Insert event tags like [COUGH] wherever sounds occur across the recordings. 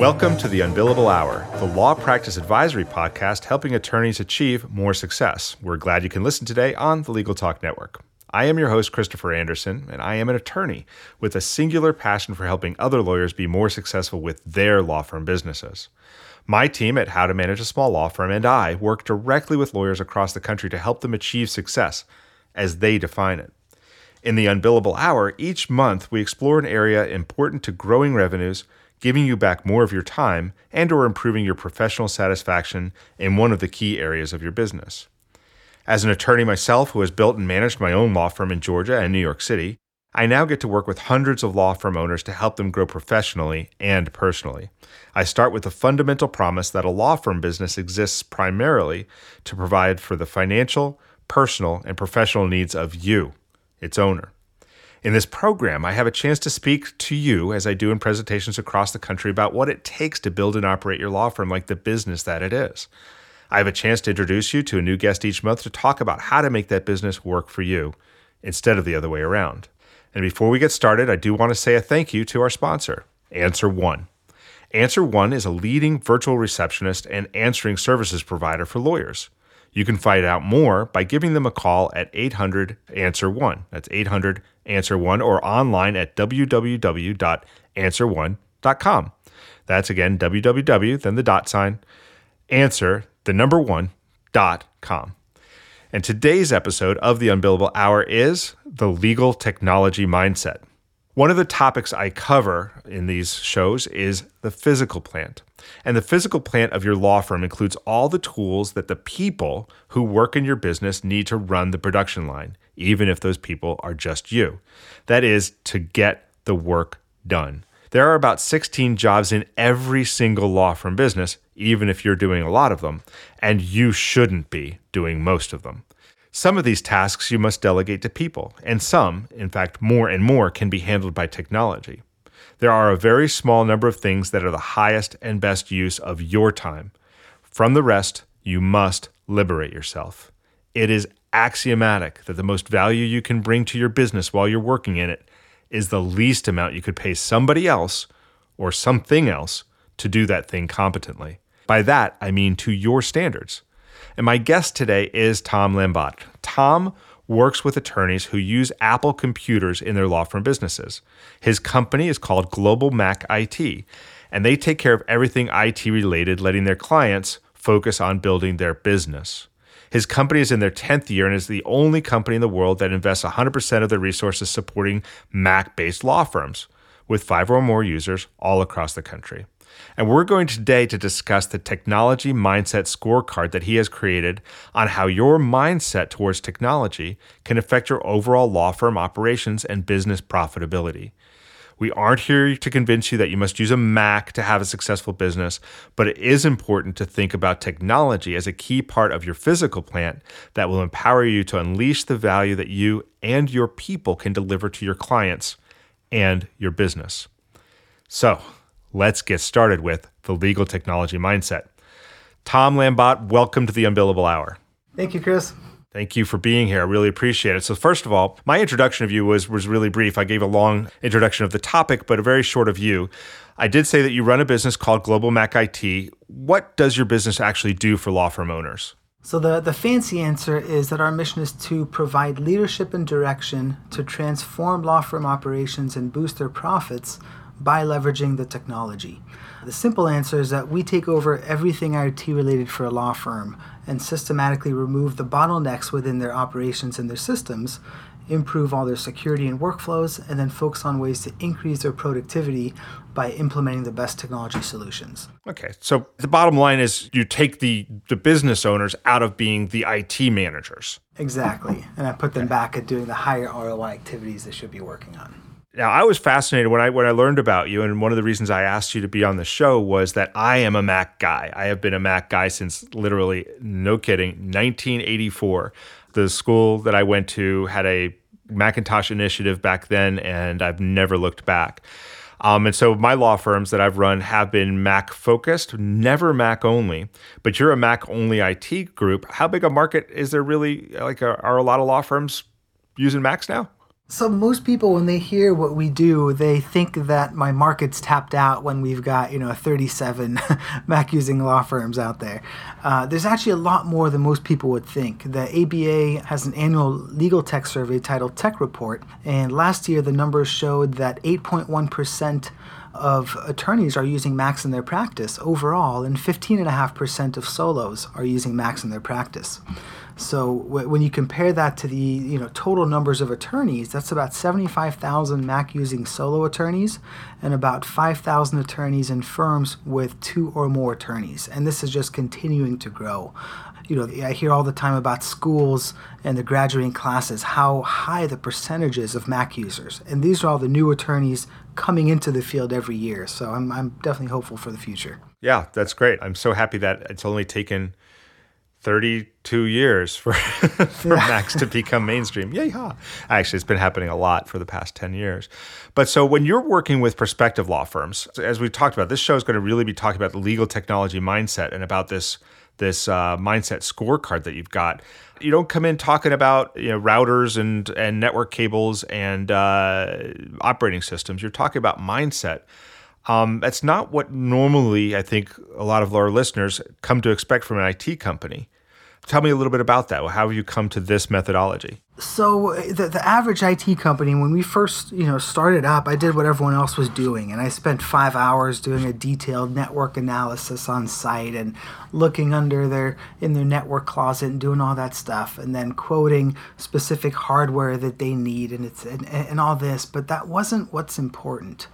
Welcome to the Unbillable Hour, the law practice advisory podcast helping attorneys achieve more success. We're glad you can listen today on the Legal Talk Network. I am your host, Christopher Anderson, and I am an attorney with a singular passion for helping other lawyers be more successful with their law firm businesses. My team at How to Manage a Small Law Firm and I work directly with lawyers across the country to help them achieve success as they define it. In the Unbillable Hour, each month we explore an area important to growing revenues giving you back more of your time and or improving your professional satisfaction in one of the key areas of your business. As an attorney myself who has built and managed my own law firm in Georgia and New York City, I now get to work with hundreds of law firm owners to help them grow professionally and personally. I start with the fundamental promise that a law firm business exists primarily to provide for the financial, personal, and professional needs of you, its owner. In this program, I have a chance to speak to you, as I do in presentations across the country, about what it takes to build and operate your law firm like the business that it is. I have a chance to introduce you to a new guest each month to talk about how to make that business work for you instead of the other way around. And before we get started, I do want to say a thank you to our sponsor, Answer One. Answer One is a leading virtual receptionist and answering services provider for lawyers. You can find out more by giving them a call at 800 Answer 1. That's 800 Answer 1 or online at www.answer1.com. That's again www, then the dot sign, answer, the number one, dot com. And today's episode of the Unbillable Hour is the legal technology mindset. One of the topics I cover in these shows is the physical plant. And the physical plant of your law firm includes all the tools that the people who work in your business need to run the production line, even if those people are just you. That is, to get the work done. There are about 16 jobs in every single law firm business, even if you're doing a lot of them, and you shouldn't be doing most of them. Some of these tasks you must delegate to people, and some, in fact, more and more, can be handled by technology. There are a very small number of things that are the highest and best use of your time. From the rest, you must liberate yourself. It is axiomatic that the most value you can bring to your business while you're working in it is the least amount you could pay somebody else or something else to do that thing competently. By that, I mean to your standards. And my guest today is Tom Lambotte. Tom works with attorneys who use Apple computers in their law firm businesses. His company is called Global Mac IT, and they take care of everything IT related, letting their clients focus on building their business. His company is in their 10th year and is the only company in the world that invests 100% of their resources supporting Mac based law firms with five or more users all across the country. And we're going today to discuss the technology mindset scorecard that he has created on how your mindset towards technology can affect your overall law firm operations and business profitability. We aren't here to convince you that you must use a Mac to have a successful business, but it is important to think about technology as a key part of your physical plant that will empower you to unleash the value that you and your people can deliver to your clients and your business. So, let's get started with the legal technology mindset. Tom Lambotte, welcome to the Unbillable Hour. Thank you, Chris. Thank you for being here. I really appreciate it. So, first of all, my introduction of you was was really brief. I gave a long introduction of the topic, but a very short of you. I did say that you run a business called Global Mac IT. What does your business actually do for law firm owners? So the, the fancy answer is that our mission is to provide leadership and direction to transform law firm operations and boost their profits by leveraging the technology. The simple answer is that we take over everything IT related for a law firm and systematically remove the bottlenecks within their operations and their systems, improve all their security and workflows, and then focus on ways to increase their productivity by implementing the best technology solutions. Okay. So the bottom line is you take the the business owners out of being the IT managers. Exactly. And I put them back at doing the higher ROI activities they should be working on. Now, I was fascinated when I when I learned about you, and one of the reasons I asked you to be on the show was that I am a Mac guy. I have been a Mac guy since literally, no kidding, 1984. The school that I went to had a Macintosh initiative back then, and I've never looked back. Um, and so my law firms that I've run have been Mac focused, never Mac only. But you're a Mac only IT group. How big a market is there really? Like, are, are a lot of law firms using Macs now? So most people, when they hear what we do, they think that my market's tapped out when we've got you know 37 [LAUGHS] Mac using law firms out there. Uh, there's actually a lot more than most people would think. The ABA has an annual legal tech survey titled Tech Report, and last year the numbers showed that 8.1 percent of attorneys are using Macs in their practice overall, and 15.5% of solos are using Macs in their practice. So when you compare that to the you know total numbers of attorneys, that's about 75,000 Mac using solo attorneys and about 5,000 attorneys in firms with two or more attorneys. And this is just continuing to grow. You know, I hear all the time about schools and the graduating classes how high the percentages of Mac users. And these are all the new attorneys coming into the field every year. So I'm I'm definitely hopeful for the future. Yeah, that's great. I'm so happy that it's only taken 32 years for, [LAUGHS] for yeah. Macs to become mainstream. Yeah, yeah. Actually, it's been happening a lot for the past 10 years. But so when you're working with prospective law firms, as we've talked about, this show is going to really be talking about the legal technology mindset and about this this uh, mindset scorecard that you've got. You don't come in talking about you know routers and and network cables and uh, operating systems. You're talking about mindset. Um, that's not what normally I think a lot of our listeners come to expect from an IT company. Tell me a little bit about that. How have you come to this methodology? So the, the average IT company, when we first you know started up, I did what everyone else was doing, and I spent five hours doing a detailed network analysis on site and looking under their in their network closet and doing all that stuff, and then quoting specific hardware that they need and it's and, and all this. But that wasn't what's important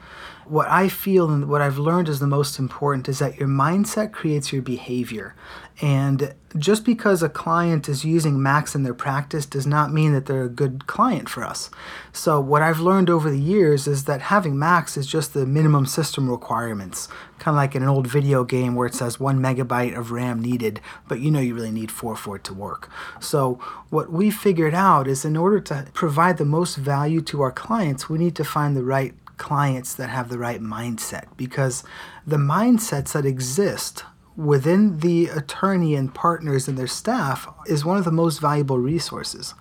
what I feel and what I've learned is the most important is that your mindset creates your behavior. And just because a client is using Macs in their practice does not mean that they're a good client for us. So, what I've learned over the years is that having Macs is just the minimum system requirements, kind of like in an old video game where it says one megabyte of RAM needed, but you know you really need four for it to work. So, what we figured out is in order to provide the most value to our clients, we need to find the right clients that have the right mindset because the mindsets that exist within the attorney and partners and their staff is one of the most valuable resources.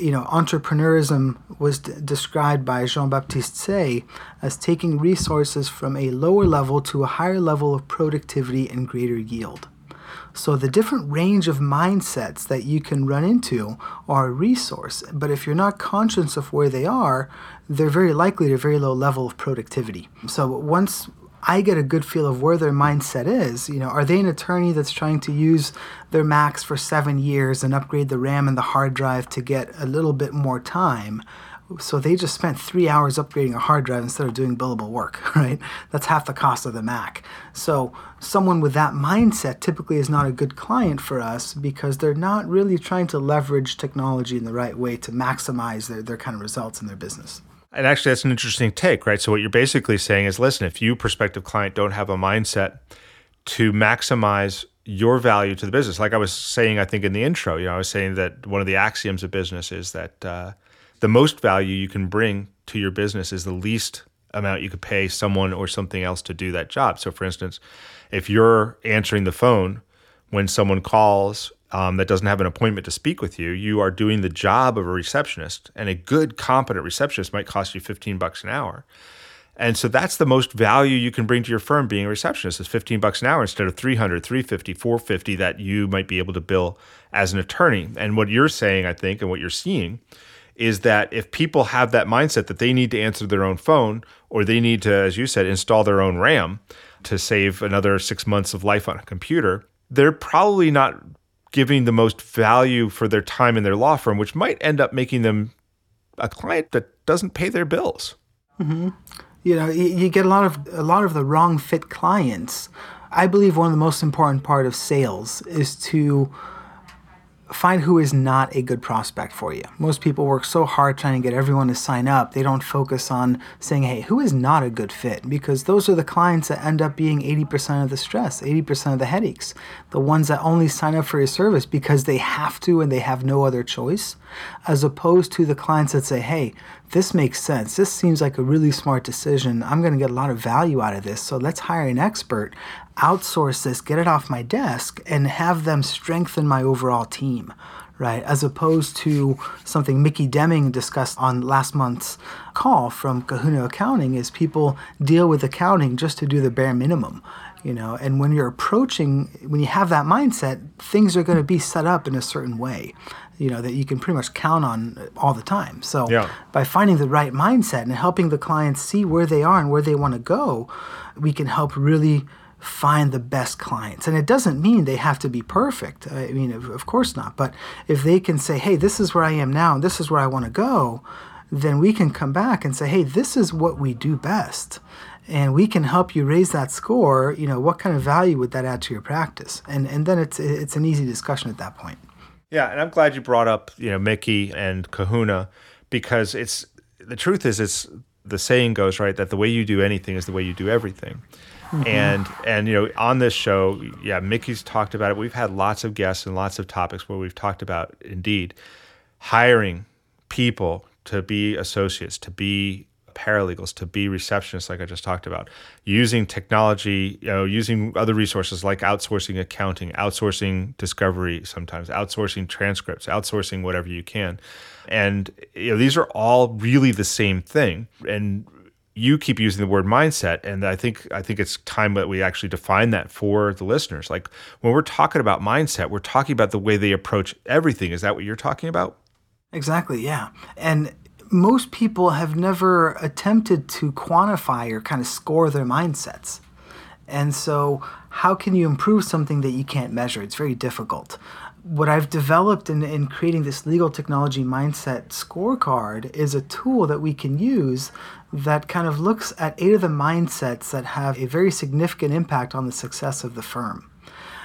You know, entrepreneurism was d- described by Jean Baptiste Say as taking resources from a lower level to a higher level of productivity and greater yield. So the different range of mindsets that you can run into are a resource, but if you're not conscious of where they are, they're very likely to a very low level of productivity. So once I get a good feel of where their mindset is. You know, are they an attorney that's trying to use their Macs for seven years and upgrade the RAM and the hard drive to get a little bit more time? So they just spent three hours upgrading a hard drive instead of doing billable work, [LAUGHS] right? That's half the cost of the Mac. So someone with that mindset typically is not a good client for us because they're not really trying to leverage technology in the right way to maximize their, their kind of results in their business. And actually, that's an interesting take, right? So, what you're basically saying is listen, if you, prospective client, don't have a mindset to maximize your value to the business, like I was saying, I think in the intro, you know, I was saying that one of the axioms of business is that uh, the most value you can bring to your business is the least amount you could pay someone or something else to do that job. So, for instance, if you're answering the phone when someone calls um, that doesn't have an appointment to speak with you, you are doing the job of a receptionist, and a good, competent receptionist might cost you 15 bucks an hour. And so that's the most value you can bring to your firm being a receptionist is 15 bucks an hour instead of 300, 350, 450 that you might be able to bill as an attorney. And what you're saying, I think, and what you're seeing is that if people have that mindset that they need to answer their own phone or they need to, as you said, install their own RAM to save another six months of life on a computer, they're probably not giving the most value for their time in their law firm, which might end up making them a client that doesn't pay their bills. Mm-hmm. You know, you get a lot of a lot of the wrong fit clients. I believe one of the most important part of sales is to find who is not a good prospect for you. Most people work so hard trying to get everyone to sign up, they don't focus on saying, hey, who is not a good fit? Because those are the clients that end up being 80% of the stress, 80% of the headaches. The ones that only sign up for your service because they have to and they have no other choice, as opposed to the clients that say, hey, this makes sense. This seems like a really smart decision. I'm going to get a lot of value out of this. So let's hire an expert outsource this, get it off my desk, and have them strengthen my overall team, right? As opposed to something Mickey Deming discussed on last month's call from Kahuna Accounting is people deal with accounting just to do the bare minimum. You know, and when you're approaching, when you have that mindset, things are going to be set up in a certain way you know that you can pretty much count on all the time. So yeah. by finding the right mindset and helping the clients see where they are and where they want to go, we can help really find the best clients. And it doesn't mean they have to be perfect. I mean, of, course not. But if they can say, hey, this is where I am now, and this is where I want to go, then we can come back and say, hey, this is what we do best. And we can help you raise that score. You know, what kind of value would that add to your practice? And and then it's it's an easy discussion at that point. Yeah, and I'm glad you brought up you know Mickey and Kahuna because it's the truth is it's the saying goes right that the way you do anything is the way you do everything. Mm-hmm. And and you know on this show, yeah, Mickey's talked about it. We've had lots of guests and lots of topics where we've talked about indeed hiring people to be associates, to be paralegals, to be receptionists, like I just talked about, using technology, you know, using other resources like outsourcing accounting, outsourcing discovery, sometimes outsourcing transcripts, outsourcing whatever you can. And you know, these are all really the same thing. And you keep using the word mindset and i think i think it's time that we actually define that for the listeners. Like when we're talking about mindset we're talking about the way they approach everything. Is that what you're talking about? Exactly yeah. And most people have never attempted to quantify or kind of score their mindsets. And so how can you improve something that you can't measure? It's very difficult what I've developed in, in creating this legal technology mindset scorecard is a tool that we can use that kind of looks at eight of the mindsets that have a very significant impact on the success of the firm.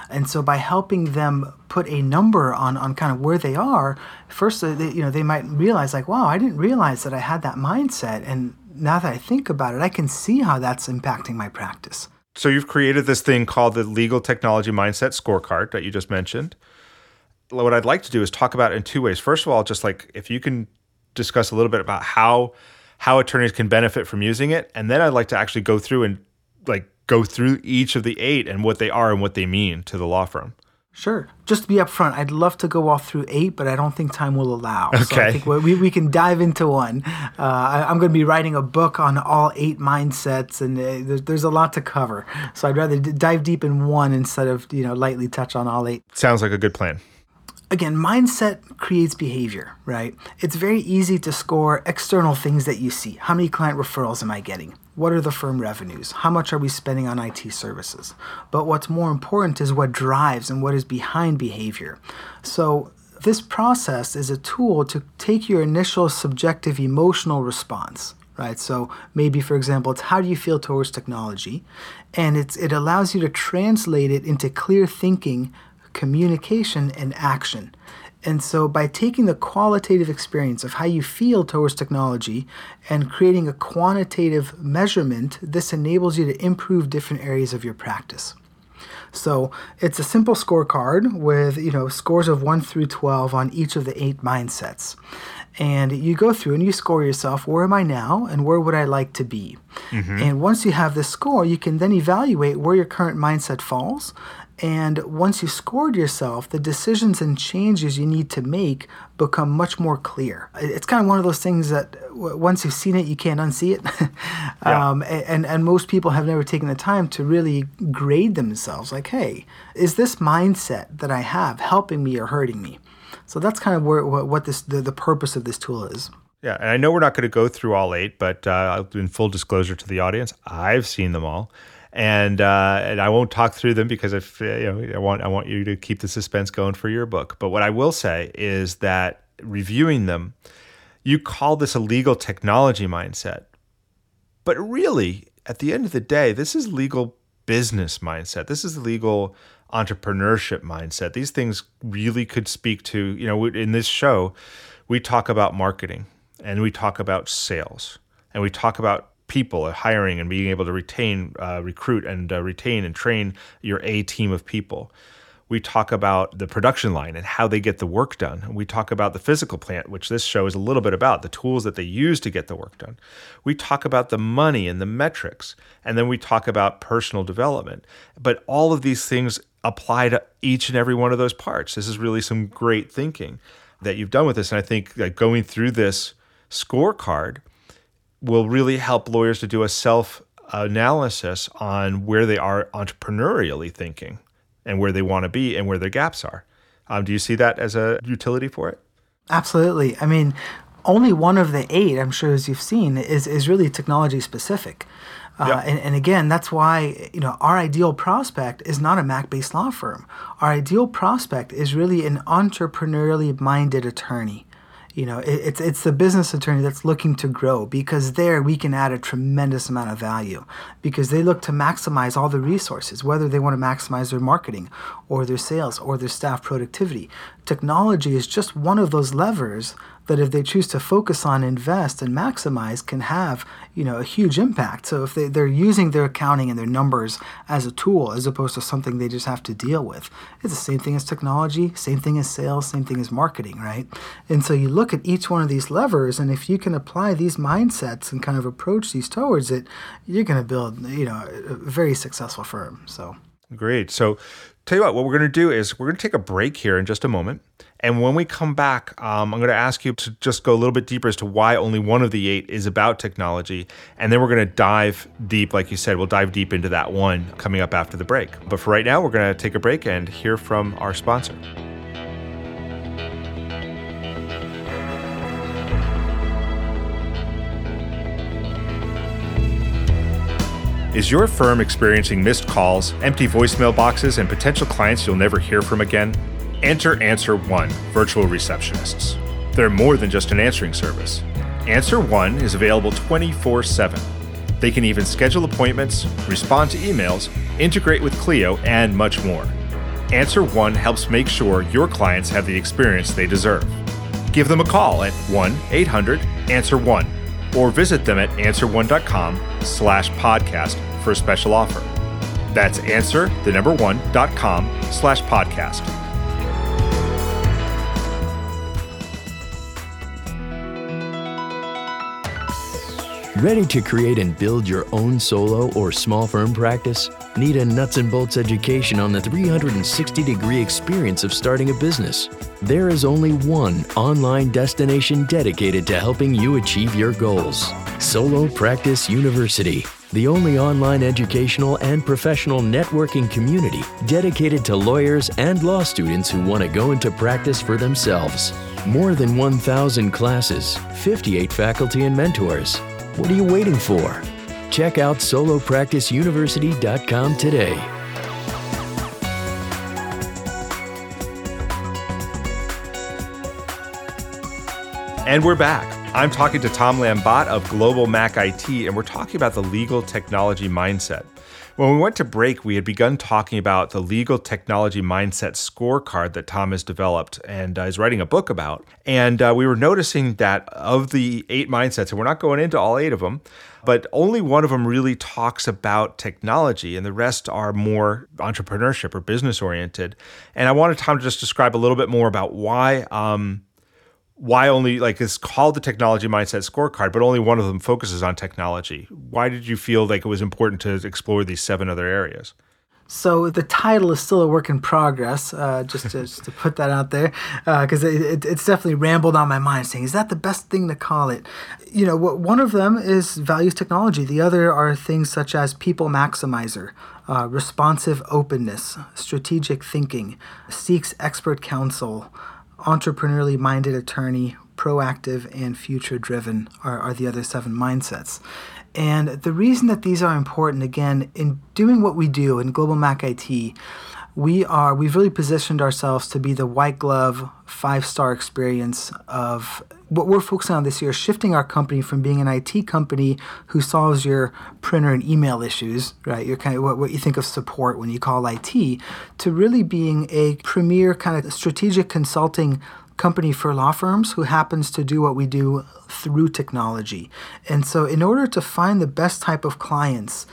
And so by helping them put a number on, on kind of where they are, first they, you know they might realize like, wow, I didn't realize that I had that mindset, and now that I think about it, I can see how that's impacting my practice. So you've created this thing called the Legal Technology Mindset Scorecard that you just mentioned what I'd like to do is talk about it in two ways. First of all, just like if you can discuss a little bit about how how attorneys can benefit from using it, and then I'd like to actually go through and like go through each of the eight and what they are and what they mean to the law firm. Sure. Just to be upfront, I'd love to go off through eight, but I don't think time will allow. Okay. So I think we, we can dive into one. Uh, I, am going to be writing a book on all eight mindsets, and uh, there's, there's a lot to cover. So I'd rather d- dive deep in one instead of you know lightly touch on all eight. Sounds like a good plan again, mindset creates behavior, right? It's very easy to score external things that you see. How many client referrals am I getting? What are the firm revenues? How much are we spending on IT services? But what's more important is what drives and what is behind behavior. So, this process is a tool to take your initial subjective emotional response, right? So maybe, for example, it's how do you feel towards technology? And it's, it allows you to translate it into clear thinking communication, and action. And so, by taking the qualitative experience of how you feel towards technology and creating a quantitative measurement, this enables you to improve different areas of your practice. So, it's a simple scorecard with, you know, scores of 1 through 12 on each of the eight mindsets. And you go through and you score yourself where am I now and where would I like to be? Mm-hmm. And once you have this score, you can then evaluate where your current mindset falls and once you've scored yourself, the decisions and changes you need to make become much more clear. It's kind of one of those things that once you've seen it, you can't unsee it. [LAUGHS] yeah. um, and, and most people have never taken the time to really grade themselves like, hey, is this mindset that I have helping me or hurting me? So that's kind of where, what this the, the purpose of this tool is. Yeah, and I know we're not going to go through all eight, but uh, in full disclosure to the audience, I've seen them all and uh, and I won't talk through them because if you know I want I want you to keep the suspense going for your book. But what I will say is that reviewing them, you call this a legal technology mindset, but really at the end of the day, this is legal business mindset. This is legal entrepreneurship mindset. These things really could speak to, you know, in this show, we talk about marketing and we talk about sales and we talk about people hiring and being able to retain, uh, recruit, and uh, retain and train your A team of people. We talk about the production line and how they get the work done. We talk about the physical plant, which this show is a little bit about, the tools that they use to get the work done. We talk about the money and the metrics, and then we talk about personal development. But all of these things apply to each and every one of those parts. This is really some great thinking that you've done with this. And I think that going through this scorecard will really help lawyers to do a self analysis on where they are entrepreneurially thinking and where they want to be and where their gaps are. Um, do you see that as a utility for it? Absolutely. I mean, only one of the eight, I'm sure, as you've seen, is is really technology specific. Uh, yep. and, and again, that's why you know our ideal prospect is not a Mac-based law firm. Our ideal prospect is really an entrepreneurially minded attorney you know, it, it's it's the business attorney that's looking to grow because there we can add a tremendous amount of value because they look to maximize all the resources, whether they want to maximize their marketing or their sales or their staff productivity. Technology is just one of those levers that if they choose to focus on, invest, and maximize, can have you know a huge impact. So if they, they're using their accounting and their numbers as a tool as opposed to something they just have to deal with, it's the same thing as technology, same thing as sales, same thing as marketing, right? And so you look at each one of these levers, and if you can apply these mindsets and kind of approach these towards it, you're going to build you know a very successful firm. So. Great. So, tell you what, what we're going to do is we're going to take a break here in just a moment. And when we come back, um, I'm going to ask you to just go a little bit deeper as to why only one of the eight is about technology. And then we're going to dive deep, like you said, we'll dive deep into that one coming up after the break. But for right now, we're going to take a break and hear from our sponsor. Is your firm experiencing missed calls, empty voicemail boxes, and potential clients you'll never hear from again? Enter Answer One virtual receptionists. They're more than just an answering service. Answer One is available 24 7. They can even schedule appointments, respond to emails, integrate with Clio, and much more. Answer One helps make sure your clients have the experience they deserve. Give them a call at 1 800 Answer One or visit them at answer1.com slash podcast for a special offer. That's answer, the number one, dot com slash podcast. Ready to create and build your own solo or small firm practice? Need a nuts and bolts education on the 360 degree experience of starting a business? There is only one online destination dedicated to helping you achieve your goals Solo Practice University, the only online educational and professional networking community dedicated to lawyers and law students who want to go into practice for themselves. More than 1,000 classes, 58 faculty and mentors what are you waiting for? Check out solopracticeuniversity.com today. And we're back. I'm talking to Tom Lambotte of Global Mac IT, and we're talking about the legal technology mindset. When we went to break, we had begun talking about the legal technology mindset scorecard that Tom has developed and uh, is writing a book about. And uh, we were noticing that of the eight mindsets, and we're not going into all eight of them, but only one of them really talks about technology, and the rest are more entrepreneurship or business oriented. And I wanted Tom to just describe a little bit more about why. Um, why only like it's called the technology mindset scorecard but only one of them focuses on technology why did you feel like it was important to explore these seven other areas so the title is still a work in progress, uh, just, to, [LAUGHS] just to put that out there, because uh, it, it, it's definitely rambled on my mind, saying, "Is that the best thing to call it?" You know, what, one of them is values technology. The other are things such as people maximizer, uh, responsive openness, strategic thinking, seeks expert counsel, entrepreneurially minded attorney, proactive, and future driven are, are the other seven mindsets. And the reason that these are important, again, in doing what we do in Global Mac IT, we are we've really positioned ourselves to be the white glove five star experience of what we're focusing on this year, is shifting our company from being an IT company who solves your printer and email issues, right? You're kind of what, what you think of support when you call IT, to really being a premier kind of strategic consulting company for law firms who happens to do what we do through technology. And so, in order to find the best type of clients,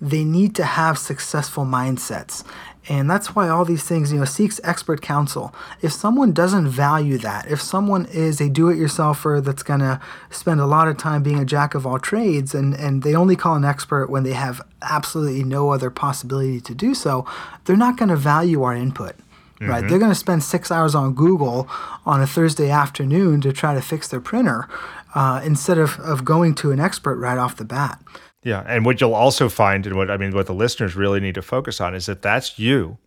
they need to have successful mindsets. And that's why all these things, you know, seeks expert counsel. If someone doesn't value that, if someone is a do it yourselfer that's going to spend a lot of time being a jack of all trades and, and they only call an expert when they have absolutely no other possibility to do so, they're not going to value our input. Mm-hmm. Right? They're going to spend six hours on Google on a Thursday afternoon to try to fix their printer uh, instead of, of going to an expert right off the bat. Yeah, and what you'll also find, and what I mean, what the listeners really need to focus on is that that's you,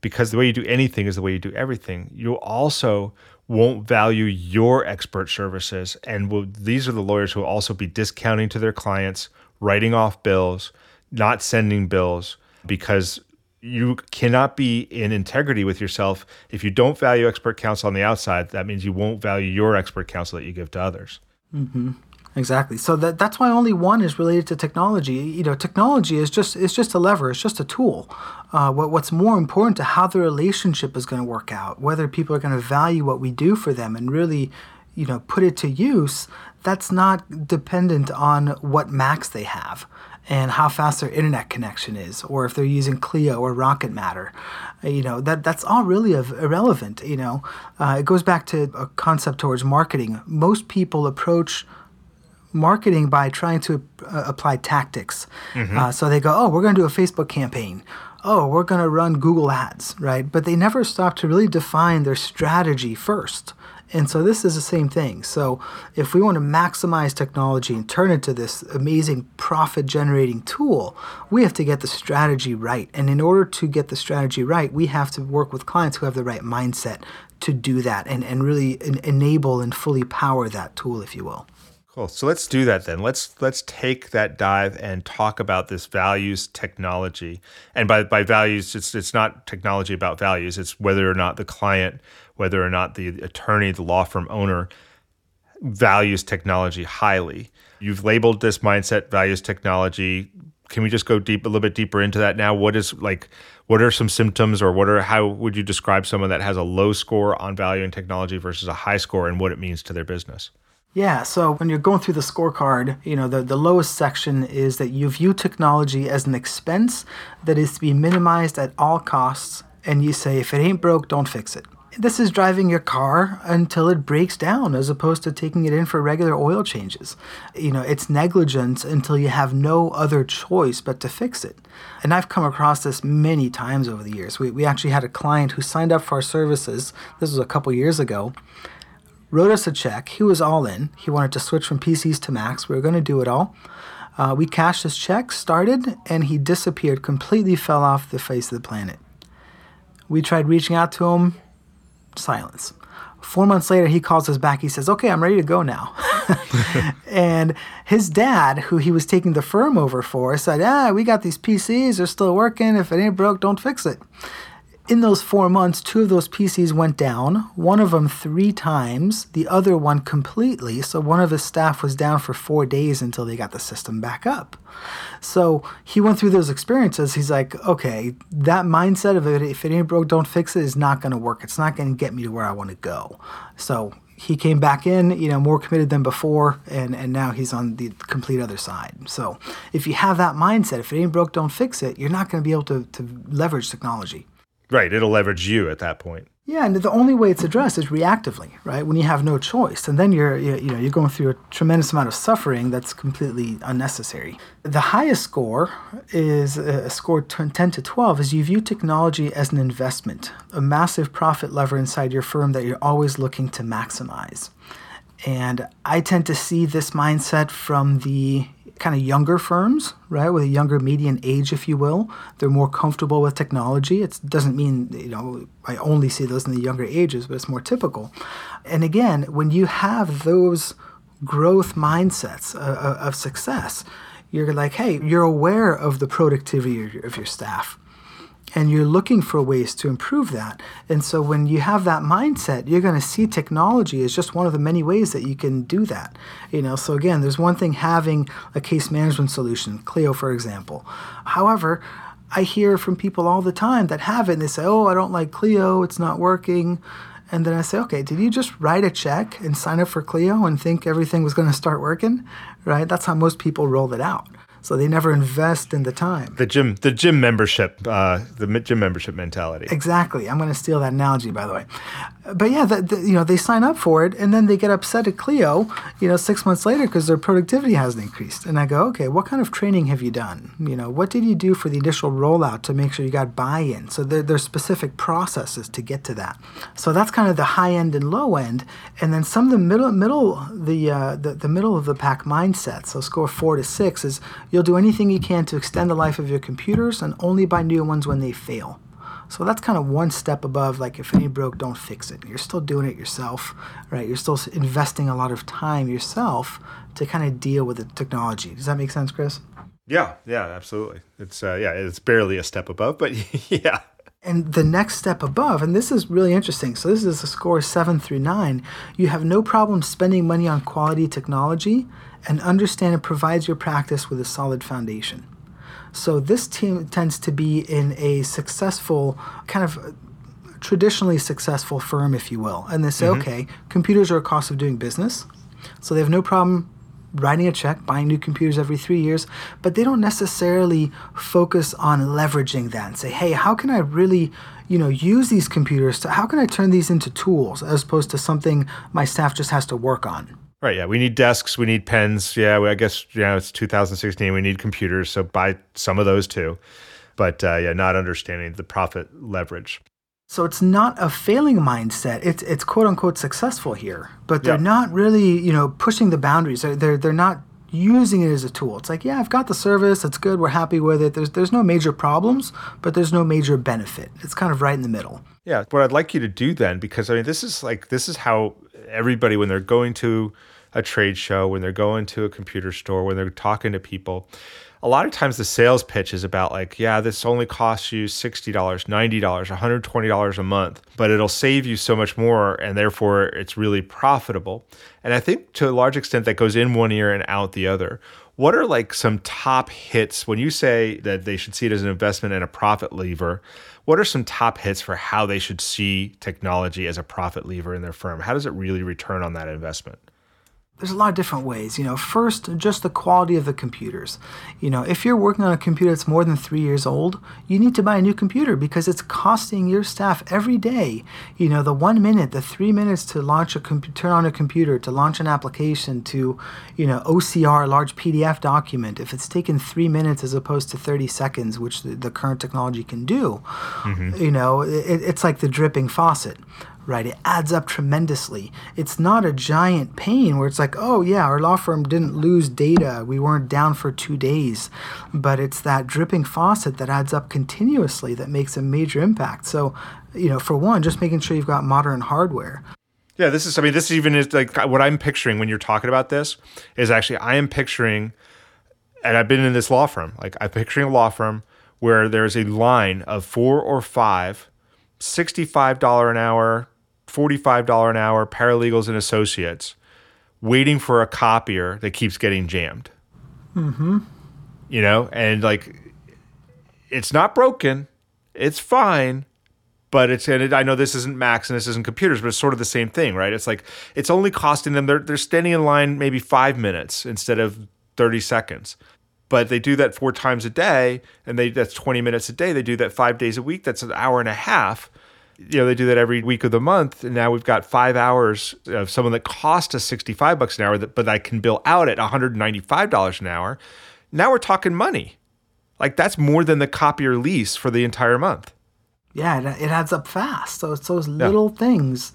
because the way you do anything is the way you do everything. You also won't value your expert services, and will, these are the lawyers who will also be discounting to their clients, writing off bills, not sending bills, because you cannot be in integrity with yourself if you don't value expert counsel on the outside. That means you won't value your expert counsel that you give to others. Mm-hmm. Exactly. So that that's why only one is related to technology. You know, technology is just it's just a lever. It's just a tool. Uh, what what's more important to how the relationship is going to work out, whether people are going to value what we do for them and really, you know, put it to use. That's not dependent on what Macs they have and how fast their internet connection is, or if they're using Clio or Rocket Matter. You know that that's all really irrelevant. You know, uh, it goes back to a concept towards marketing. Most people approach marketing by trying to uh, apply tactics. Mm-hmm. Uh, so they go, oh, we're going to do a Facebook campaign. Oh, we're going to run Google ads, right? But they never stop to really define their strategy first. And so this is the same thing. So if we want to maximize technology and turn it into this amazing profit generating tool, we have to get the strategy right. And in order to get the strategy right, we have to work with clients who have the right mindset to do that and, and really en- enable and fully power that tool, if you will. Cool. So let's do that then. Let's let's take that dive and talk about this values technology. And by by values, it's it's not technology about values. It's whether or not the client, whether or not the attorney, the law firm owner values technology highly. You've labeled this mindset values technology. Can we just go deep a little bit deeper into that now? What is like what are some symptoms or what are how would you describe someone that has a low score on value and technology versus a high score and what it means to their business? Yeah, so when you're going through the scorecard, you know, the, the lowest section is that you view technology as an expense that is to be minimized at all costs, and you say, if it ain't broke, don't fix it. This is driving your car until it breaks down as opposed to taking it in for regular oil changes. You know, it's negligence until you have no other choice but to fix it. And I've come across this many times over the years. We, we actually had a client who signed up for our services, this was a couple years ago, wrote us a check. He was all in. He wanted to switch from PCs to Macs. We were going to do it all. Uh, we cashed his check, started, and he disappeared, completely fell off the face of the planet. We tried reaching out to him, silence. Four months later, he calls us back. He says, Okay, I'm ready to go now. [LAUGHS] and his dad, who he was taking the firm over for, said, Ah, we got these PCs. They're still working. If it ain't broke, don't fix it in those four months, two of those PCs went down, one of them three times, the other one completely. So one of his staff was down for four days until they got the system back up. So he went through those experiences. He's like, okay, that mindset of it, if it ain't broke, don't fix it, is not going to work. It's not going to get me to where I want to go. So he came back in, you know, more committed than before, and, and now he's on the complete other side. So if you have that mindset, if it ain't broke, don't fix it, you're not going to be able to, to leverage technology. Right. It'll leverage you at that point. Yeah, and the only way it's addressed is reactively, right? When you have no choice, and then you're you know you're going through a tremendous amount of suffering that's completely unnecessary. The highest score is uh, a score 10 to 12 is you view technology as an investment, a massive profit lever inside your firm that you're always looking to maximize. And I tend to see this mindset from the kind of younger firms, right, with a younger median age, if you will. They're more comfortable with technology. It doesn't mean, you know, I only see those in the younger ages, but it's more typical. And again, when you have those growth mindsets of, of success, you're like, hey, you're aware of the productivity of your staff. And you're looking for ways to improve that. And so when you have that mindset, you're going to see technology as just one of the many ways that you can do that. You know, so again, there's one thing having a case management solution, Clio for example. However, I hear from people all the time that have it and they say, "Oh, I don't like Clio, it's not working." And then I say, okay, did you just write a check and sign up for Clio and think everything was going to start working? Right? That's how most people roll it out so they never invest in the time. The gym, the gym membership, uh, the gym membership mentality. Exactly. I'm going to steal that analogy, by the way. But yeah, the, the, you know, they sign up for it and then they get upset at Clio, you know, six months later because their productivity hasn't increased. And I go, okay, what kind of training have you done? You know, what did you do for the initial rollout to make sure you got buy-in? So there, there's specific processes to get to that. So that's kind of the high end and low end, and then some of the middle, middle, the uh, the, the middle of the pack mindset. So score four to six is You'll do anything you can to extend the life of your computers and only buy new ones when they fail. So that's kind of one step above, like if any broke, don't fix it. You're still doing it yourself, right? You're still investing a lot of time yourself to kind of deal with the technology. Does that make sense, Chris? Yeah, yeah, absolutely. It's uh, yeah, it's barely a step above, but [LAUGHS] yeah. And the next step above, and this is really interesting. So this is a score seven through nine. You have no problem spending money on quality technology and understand it provides your practice with a solid foundation. So this team tends to be in a successful kind of traditionally successful firm, if you will, and they say, mm-hmm. okay, computers are a cost of doing business, so they have no problem writing a check, buying new computers every three years, but they don't necessarily focus on leveraging that and say, hey, how can I really, you know, use these computers to how can I turn these into tools as opposed to something my staff just has to work on? Right. Yeah. We need desks. We need pens. Yeah. I guess, you know, it's 2016. We need computers. So buy some of those too. But uh, yeah, not understanding the profit leverage. So it's not a failing mindset. It's it's quote unquote successful here, but they're not really you know pushing the boundaries. They're, they're they're not using it as a tool. It's like yeah, I've got the service. It's good. We're happy with it. There's there's no major problems, but there's no major benefit. It's kind of right in the middle. Yeah. What I'd like you to do then, because I mean, this is like this is how everybody when they're going to a trade show, when they're going to a computer store, when they're talking to people, a lot of times the sales pitch is about like, yeah, this only costs you $60, $90, $120 a month, but it'll save you so much more and therefore it's really profitable. And I think to a large extent that goes in one ear and out the other. What are like some top hits when you say that they should see it as an investment and a profit lever? What are some top hits for how they should see technology as a profit lever in their firm? How does it really return on that investment? There's a lot of different ways. You know, first, just the quality of the computers. You know, if you're working on a computer that's more than three years old, you need to buy a new computer because it's costing your staff every day. You know, the one minute, the three minutes to launch a turn on a computer, to launch an application, to, you know, OCR, a large PDF document. If it's taken three minutes as opposed to 30 seconds, which the, the current technology can do, mm-hmm. you know, it, it's like the dripping faucet right? It adds up tremendously. It's not a giant pain where it's like, oh, yeah, our law firm didn't lose data. We weren't down for two days. But it's that dripping faucet that adds up continuously that makes a major impact. So, you know, for one, just making sure you've got modern hardware. Yeah, this is, I mean, this even is like what I'm picturing when you're talking about this is actually, I am picturing, and I've been in this law firm, like I'm picturing a law firm where there's a line of four or five $65 an hour $45 an hour paralegals and associates waiting for a copier that keeps getting jammed. Mm-hmm. You know, and like it's not broken, it's fine, but it's and it, I know this isn't Macs and this isn't computers, but it's sort of the same thing, right? It's like it's only costing them they're they're standing in line maybe five minutes instead of thirty seconds. But they do that four times a day, and they that's twenty minutes a day. They do that five days a week. That's an hour and a half you know they do that every week of the month. And now we've got five hours of someone that cost us 65 bucks an hour that, but i can bill out at $195 an hour. Now we're talking money. Like that's more than the copier lease for the entire month. Yeah it, it adds up fast. So it's those little yeah. things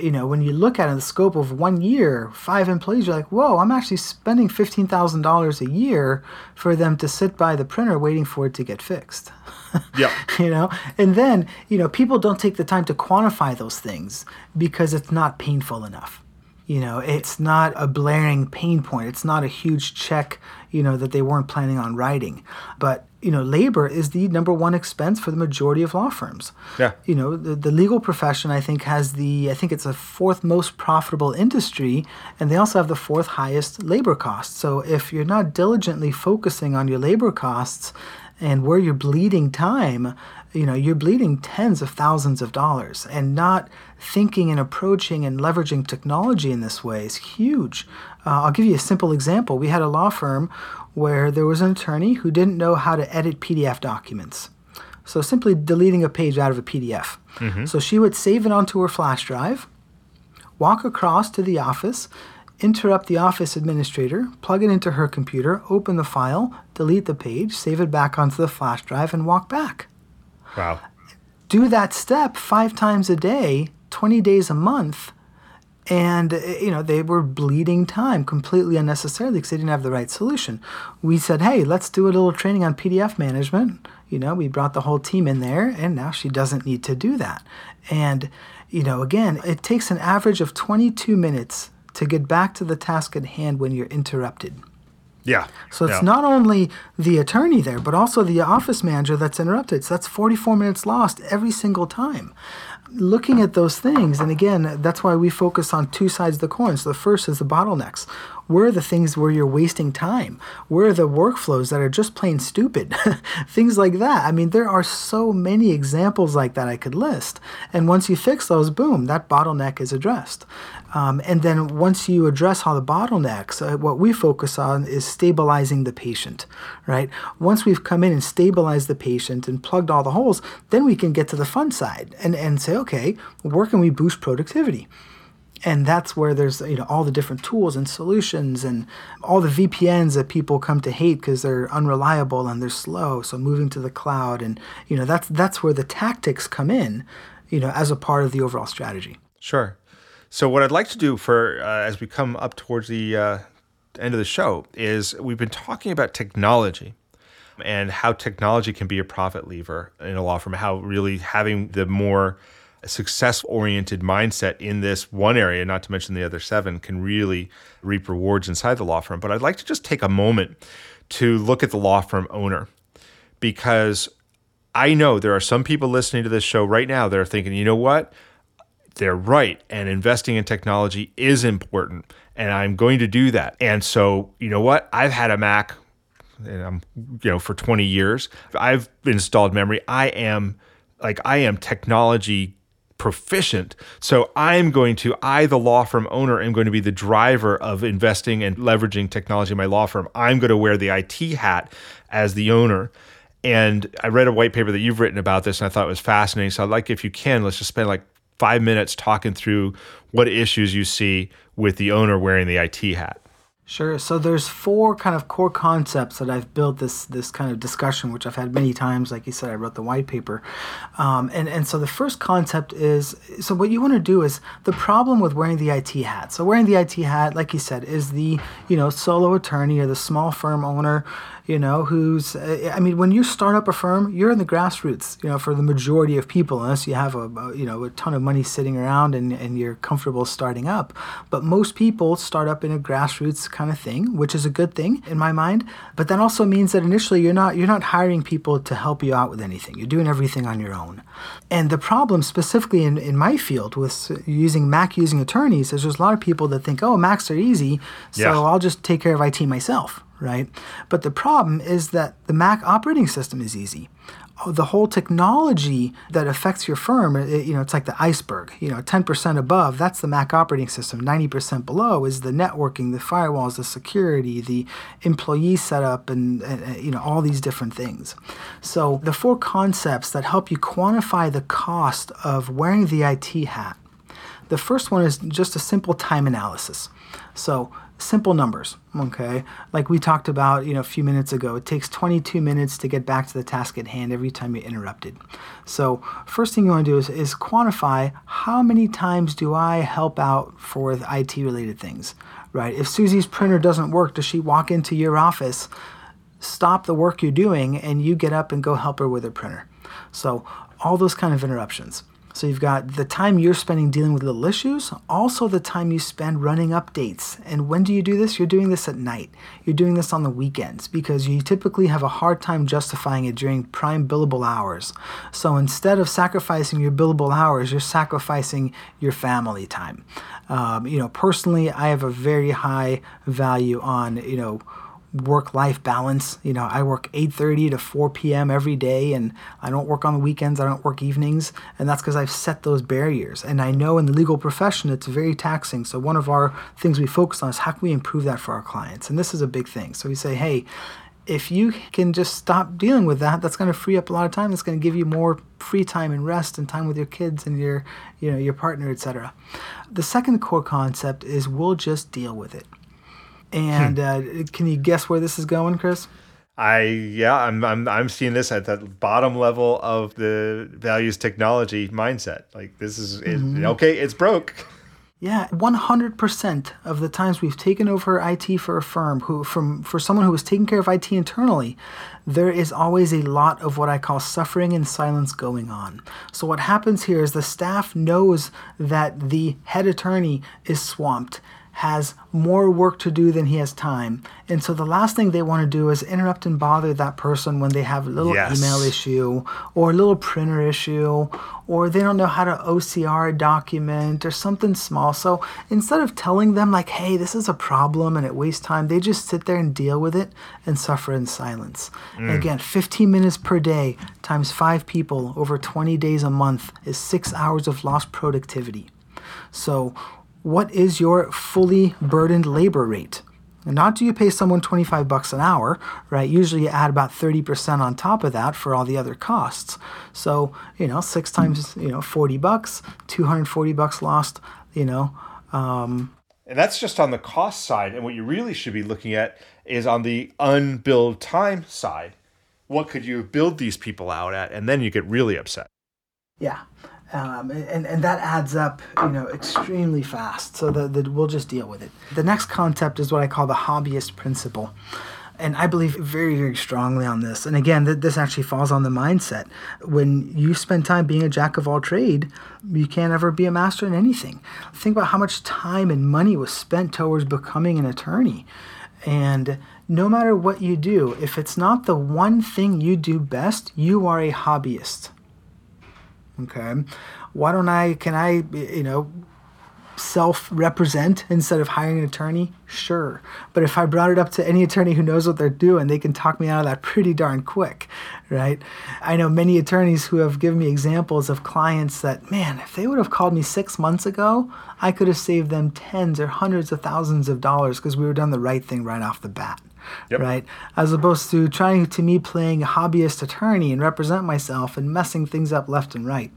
you know, when you look at it in the scope of one year, five employees, you're like, whoa, I'm actually spending $15,000 a year for them to sit by the printer waiting for it to get fixed. [LAUGHS] Yeah. you know, and then, you know, people don't take the time to quantify those things because it's not painful enough. You know, it's not a blaring pain point. It's not a huge check, you know, that they weren't planning on writing. But, you know, labor is the number one expense for the majority of law firms. Yeah. You know, the, the legal profession, I think, has the, I think it's the fourth most profitable industry, and they also have the fourth highest labor costs. So if you're not diligently focusing on your labor costs, and where you're bleeding time, you know, you're bleeding tens of thousands of dollars and not thinking and approaching and leveraging technology in this way is huge. Uh, I'll give you a simple example. We had a law firm where there was an attorney who didn't know how to edit PDF documents. So simply deleting a page out of a PDF. Mm-hmm. So she would save it onto her flash drive, walk across to the office, interrupt the office administrator, plug it into her computer, open the file, delete the page, save it back onto the flash drive, and walk back. Wow. Do that step five times a day, 20 days a month. And, eh, you know, they were bleeding time completely unnecessarily because they didn't have the right solution. We said, hey, let's do a little training on PDF management. You know, we brought the whole team in there, and now she doesn't need to do that. And, you know, again, it takes an average of 22 minutes to get back to the task at hand when you're interrupted. Yeah. So it's yeah. not only the attorney there, but also the office manager that's interrupted. So that's 44 minutes lost every single time. Looking at those things, and again, that's why we focus on two sides of the coin. So the first is the bottlenecks. Where are the things where you're wasting time? Where are the workflows that are just plain stupid? [LAUGHS] things like that. I mean, there are so many examples like that I could list. And once you fix those, boom, that bottleneck is addressed. Um, and then once you address all the bottlenecks, uh, what we focus on is stabilizing the patient, right? Once we've come in and stabilized the patient and plugged all the holes, then we can get to the fun side and, and say, okay, where can we boost productivity? And that's where there's you know all the different tools and solutions and all the VPNs that people come to hate because they're unreliable and they're slow. So moving to the cloud and you know that's that's where the tactics come in, you know, as a part of the overall strategy. Sure. So what I'd like to do for uh, as we come up towards the uh, end of the show is we've been talking about technology and how technology can be a profit lever in a law firm. How really having the more success oriented mindset in this one area, not to mention the other seven, can really reap rewards inside the law firm. But I'd like to just take a moment to look at the law firm owner because I know there are some people listening to this show right now that are thinking, you know what? they're right and investing in technology is important and I'm going to do that. And so, you know what? I've had a Mac and I'm you know for 20 years. I've installed memory. I am like I am technology proficient. So I'm going to I the law firm owner am going to be the driver of investing and leveraging technology in my law firm. I'm going to wear the IT hat as the owner. And I read a white paper that you've written about this and I thought it was fascinating. So I'd like if you can, let's just spend like five minutes talking through what issues you see with the owner wearing the IT hat. Sure. So there's four kind of core concepts that I've built this this kind of discussion, which I've had many times. Like you said, I wrote the white paper, um, and and so the first concept is so what you want to do is the problem with wearing the IT hat. So wearing the IT hat, like you said, is the you know solo attorney or the small firm owner you know, who's, uh, I mean, when you start up a firm, you're in the grassroots, you know, for the majority of people, unless you have a, a, you know, a ton of money sitting around and, and you're comfortable starting up. But most people start up in a grassroots kind of thing, which is a good thing in my mind. But that also means that initially you're not, you're not hiring people to help you out with anything. You're doing everything on your own. And the problem specifically in, in my field with using Mac using attorneys is there's a lot of people that think, oh, Macs are easy, so yeah. I'll just take care of IT myself right? But the problem is that the Mac operating system is easy. Oh, the whole technology that affects your firm, it, you know, it's like the iceberg. You know, 10% above, that's the Mac operating system. 90% below is the networking, the firewalls, the security, the employee setup, and, and you know, all these different things. So the four concepts that help you quantify the cost of wearing the IT hat. The first one is just a simple time analysis. So simple numbers, okay? Like we talked about, you know, a few minutes ago, it takes 22 minutes to get back to the task at hand every time you're interrupted. So first thing you want to do is, is quantify how many times do I help out for IT related things, right? If Susie's printer doesn't work, does she walk into your office, stop the work you're doing, and you get up and go help her with her printer? So all those kind of interruptions. So you've got the time you're spending dealing with little issues, also the time you spend running updates. And when do you do this? You're doing this at night. You're doing this on the weekends because you typically have a hard time justifying it during prime billable hours. So instead of sacrificing your billable hours, you're sacrificing your family time. Um, you know, personally, I have a very high value on, you know, work life balance. You know, I work 8:30 to 4 p.m. every day and I don't work on the weekends, I don't work evenings, and that's because I've set those barriers. And I know in the legal profession it's very taxing. So one of our things we focus on is how can we improve that for our clients? And this is a big thing. So we say, "Hey, if you can just stop dealing with that, that's going to free up a lot of time. That's going to give you more free time and rest and time with your kids and your, you know, your partner, etc. The second core concept is we'll just deal with it. And uh, can you guess where this is going, Chris? I yeah, I'm I'm I'm seeing this at the bottom level of the values technology mindset. Like this is, is okay, it's broke. Yeah, 100% of the times we've taken over IT for a firm who from for someone who was taking care of IT internally, there is always a lot of what I call suffering and silence going on. So what happens here is the staff knows that the head attorney is swamped has more work to do than he has time. And so the last thing they want to do is interrupt and bother that person when they have a little Yes. email issue or a little printer issue or they don't know how to OCR a document or something small. So instead of telling them like, "Hey, this is a problem and it wastes time," they just sit there and deal with it and suffer in silence. Mm. Again, 15 minutes per day times 5 people over 20 days a month is 6 hours of lost productivity. So, what is your fully burdened labor rate? Not do you pay someone 25 bucks an hour, right? Usually you add about 30% on top of that for all the other costs. So, you know, 6 times, you know, 40 bucks, 240 bucks lost, you know. Um, And that's just on the cost side. And what you really should be looking at is on the unbilled time side. What could you build these people out at? And then you get really upset. yeah. Um, and, and that adds up, you know, extremely fast. So the, we'll just deal with it. The next concept is what I call the hobbyist principle. And I believe very, very strongly on this. And again, th- this actually falls on the mindset. When you spend time being a jack of all trade, you can't ever be a master in anything. Think about how much time and money was spent towards becoming an attorney. And no matter what you do, if it's not the one thing you do best, you are a hobbyist. Okay. Why don't I, can I, you know, self represent instead of hiring an attorney? Sure. But if I brought it up to any attorney who knows what they're doing, they can talk me out of that pretty darn quick, right? I know many attorneys who have given me examples of clients that, man, if they would have called me six months ago, I could have saved them tens or hundreds of thousands of dollars because we were done the right thing right off the bat. Yep. Right, as opposed to trying to me playing a hobbyist attorney and represent myself and messing things up left and right.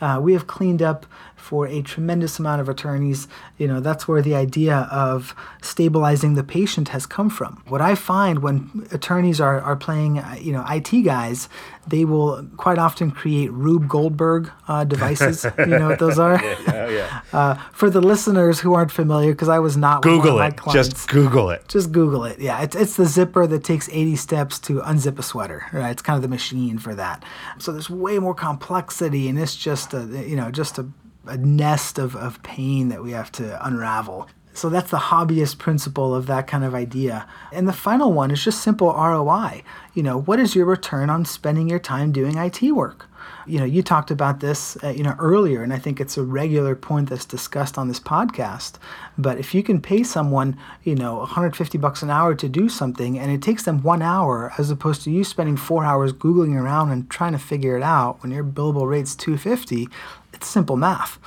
Uh, we have cleaned up for a tremendous amount of attorneys. You know, that's where the idea of stabilizing the patient has come from. What I find when attorneys are, are playing, uh, you know, IT guys, they will quite often create Rube Goldberg uh, devices. [LAUGHS] you know what those are? Yeah, yeah. [LAUGHS] Uh, for the listeners who aren't familiar, because I was not Google my it. clients. Just Google it. Just Google it. Yeah, it's it's the zipper that takes 80 steps to unzip a sweater. Right, it's kind of the machine for that. So there's way more complexity, and it's just a you know just a, a nest of, of pain that we have to unravel. So that's the hobbyist principle of that kind of idea. And the final one is just simple ROI. You know, what is your return on spending your time doing IT work? You know, you talked about this, uh, you know, earlier, and I think it's a regular point that's discussed on this podcast. But if you can pay someone, you know, 150 bucks an hour to do something, and it takes them one hour, as opposed to you spending four hours googling around and trying to figure it out, when your billable rate's 250, it's simple math,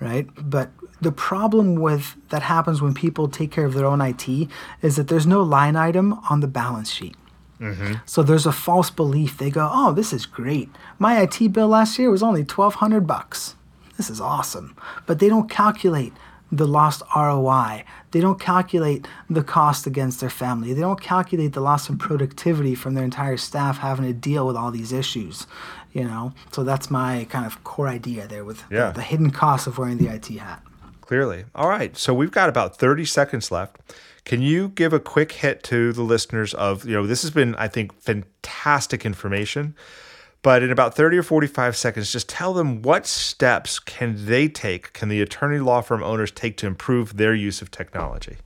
right? But the problem with that happens when people take care of their own IT is that there's no line item on the balance sheet. Mm-hmm. So there's a false belief. They go, "Oh, this is great. My IT bill last year was only 1200 bucks. This is awesome." But they don't calculate the lost ROI. They don't calculate the cost against their family. They don't calculate the loss in productivity from their entire staff having to deal with all these issues, you know? So that's my kind of core idea there with the- the, hidden cost of wearing the IT hat. Clearly. All right. So we've got about 30 seconds left. Can you give a quick hit to the listeners of, you know, this has been, I think, fantastic information. but in about 30 or 45 seconds, just tell them what steps can they take, can the attorney law firm owners take to improve their use of technology?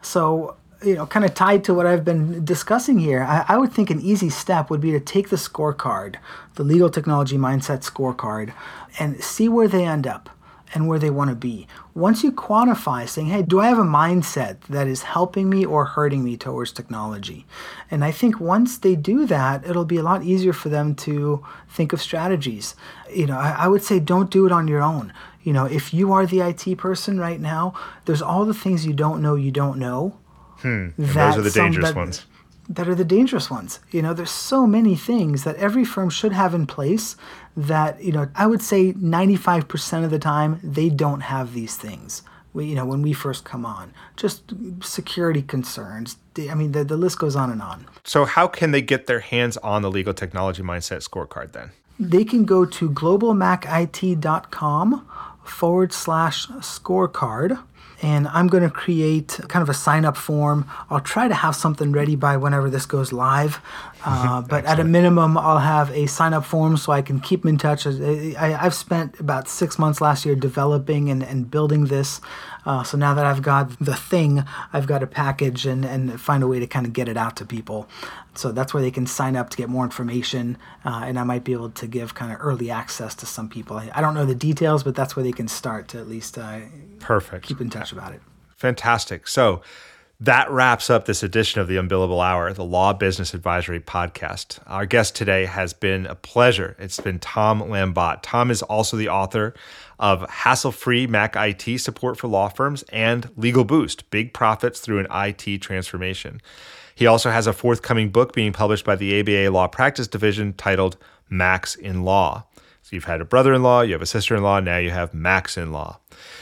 So, you know, kind of tied to what I've been discussing here, I, I, would think an easy step would be to take the scorecard, the legal technology mindset scorecard, and see where they end up and where they want to be. Once you quantify saying, hey, do I have a mindset that is helping me or hurting me towards technology? And I think once they do that, it'll be a lot easier for them to think of strategies. You know, I, I would say don't do it on your own. You know, if you are the IT person right now, there's all the things you don't know you don't know. Hmm. those are the dangerous that, ones that are the dangerous ones. You know, there's so many things that every firm should have in place that, you know, I would say 95% of the time they don't have these things. We, you know, when we first come on, just security concerns. I mean, the, the list goes on and on. So, how can they get their hands on the legal technology mindset scorecard then? They can go to globalmacit.com forward slash scorecard and I'm going to create kind of a sign up form. I'll try to have something ready by whenever this goes live. Uh, [LAUGHS] but at a minimum, I'll have a sign up form so I can keep them in touch. I, have spent about six months last year developing and, and building this. Uh, so now that I've got the thing, I've got a package and, and find a way to kind of get it out to people. So that's where they can sign up to get more information. Uh, and I might be able to give kind of early access to some people. I don't know the details, but that's where they can start to at least uh, Perfect. keep in touch about it. Fantastic. So that wraps up this edition of the Unbillable Hour, the Law Business Advisory Podcast. Our guest today has been a pleasure. It's been Tom Lambotte. Tom is also the author of Hassle Free Mac IT Support for Law Firms and Legal Boost Big Profits Through an IT Transformation. He also has a forthcoming book being published by the ABA Law Practice Division titled Macs in Law. So you've had a brother in law, you have a sister in law, now you have Macs in law.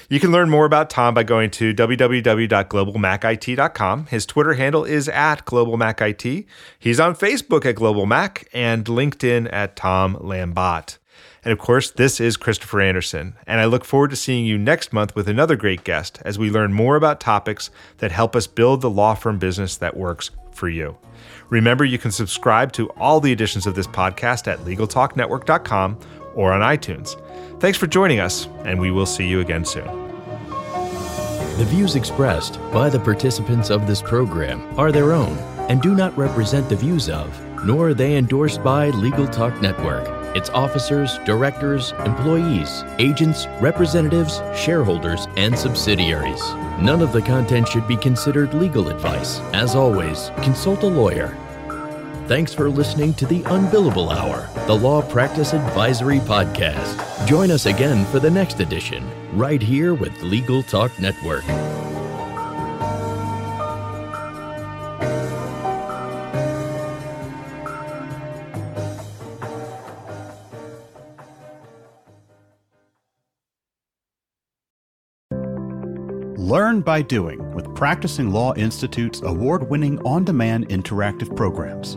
You can learn more about Tom by going to www.globalmacit.com. His Twitter handle is at globalmacit. He's on Facebook at globalmac and LinkedIn at Tom Lambotte. And of course, this is Christopher Anderson, and I look forward to seeing you next month with another great guest as we learn more about topics that help us build the law firm business that works for you. Remember, you can subscribe to all the editions of this podcast at LegalTalkNetwork.com or on iTunes. Thanks for joining us, and we will see you again soon. The views expressed by the participants of this program are their own and do not represent the views of, nor are they endorsed by Legal Talk Network, its officers, directors, employees, agents, representatives, shareholders, and subsidiaries. None of the content should be considered legal advice. As always, consult a lawyer Thanks for listening to the Unbillable Hour, the Law Practice Advisory Podcast. Join us again for the next edition, right here with Legal Talk Network. Learn by doing with Practicing Law Institute's award winning on demand interactive programs.